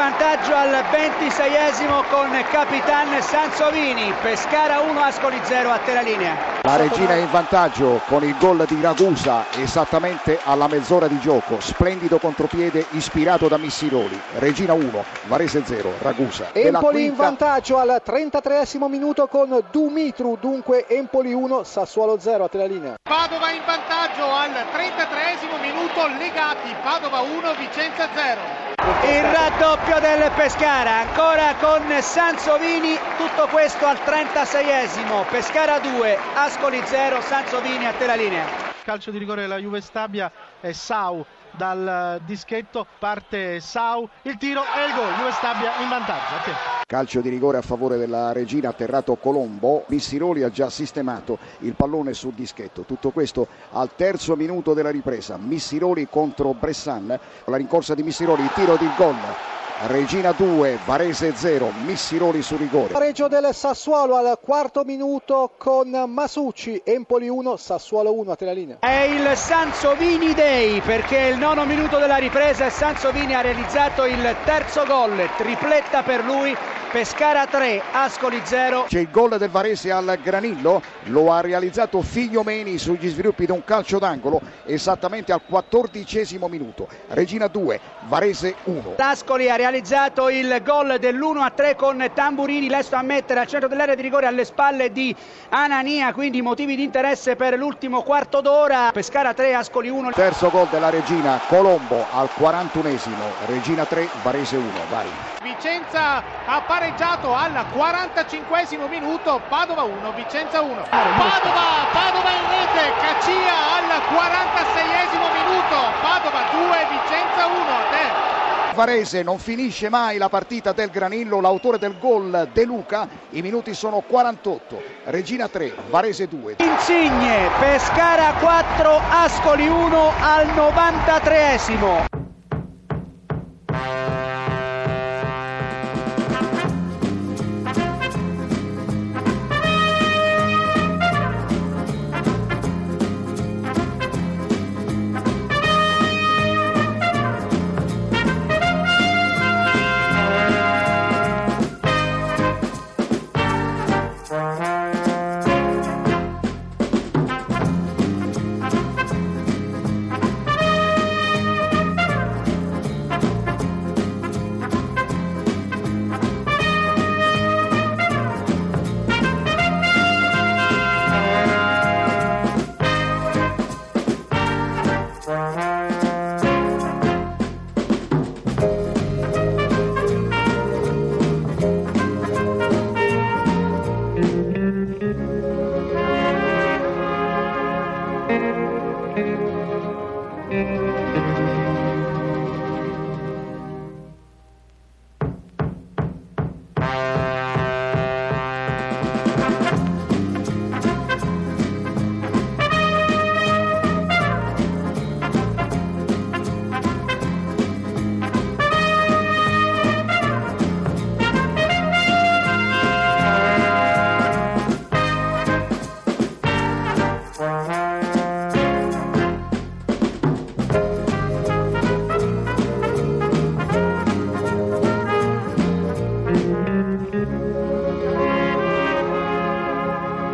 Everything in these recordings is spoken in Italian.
vantaggio al 26esimo con Capitan Sansovini. Pescara 1, Ascoli 0 a te la linea. La Regina è in vantaggio con il gol di Ragusa esattamente alla mezz'ora di gioco. Splendido contropiede ispirato da Missiroli. Regina 1, Varese 0, Ragusa. Empoli in vantaggio al 33esimo minuto con Dumitru. Dunque Empoli 1, Sassuolo 0 a te la linea. Padova in vantaggio al 33esimo minuto legati. Padova 1, Vicenza 0. Il raddoppio del Pescara, ancora con Sansovini, tutto questo al 36esimo. Pescara 2, Ascoli 0, Sansovini a te la linea. Calcio di rigore della Juve Stabia è Sau dal dischetto, parte Sau, il tiro e il gol. Juve Stabia in vantaggio. Calcio di rigore a favore della Regina, atterrato Colombo. Missiroli ha già sistemato il pallone sul dischetto. Tutto questo al terzo minuto della ripresa. Missiroli contro Bressan. La rincorsa di Missiroli, il tiro di gol Regina 2, Varese 0, Missiroli su rigore. Pareggio del Sassuolo al quarto minuto con Masucci, Empoli 1, Sassuolo 1 a te la linea. È il Sansovini Day perché il nono minuto della ripresa e Sansovini ha realizzato il terzo gol, tripletta per lui Pescara 3, Ascoli 0. C'è il gol del Varese al Granillo, lo ha realizzato Figliomeni sugli sviluppi di un calcio d'angolo esattamente al quattordicesimo minuto. Regina 2, Varese 1. L'Ascoli ha realizzato il gol dell'1 a 3 con Tamburini, lesto a mettere al centro dell'area di rigore alle spalle di Anania, quindi motivi di interesse per l'ultimo quarto d'ora. Pescara 3, Ascoli 1. Terzo gol della Regina, Colombo al 41esimo, Regina 3, Varese 1. Vai. Vicenza ha pareggiato al 45 minuto, Padova 1, Vicenza 1. Padova, Padova in rete, Cacia al 46 minuto, Padova 2, Vicenza 1. Te. Varese non finisce mai la partita del Granillo, l'autore del gol De Luca, i minuti sono 48, Regina 3, Varese 2. Insigne, Pescara 4, Ascoli 1 al 93esimo.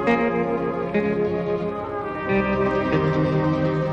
Thank you.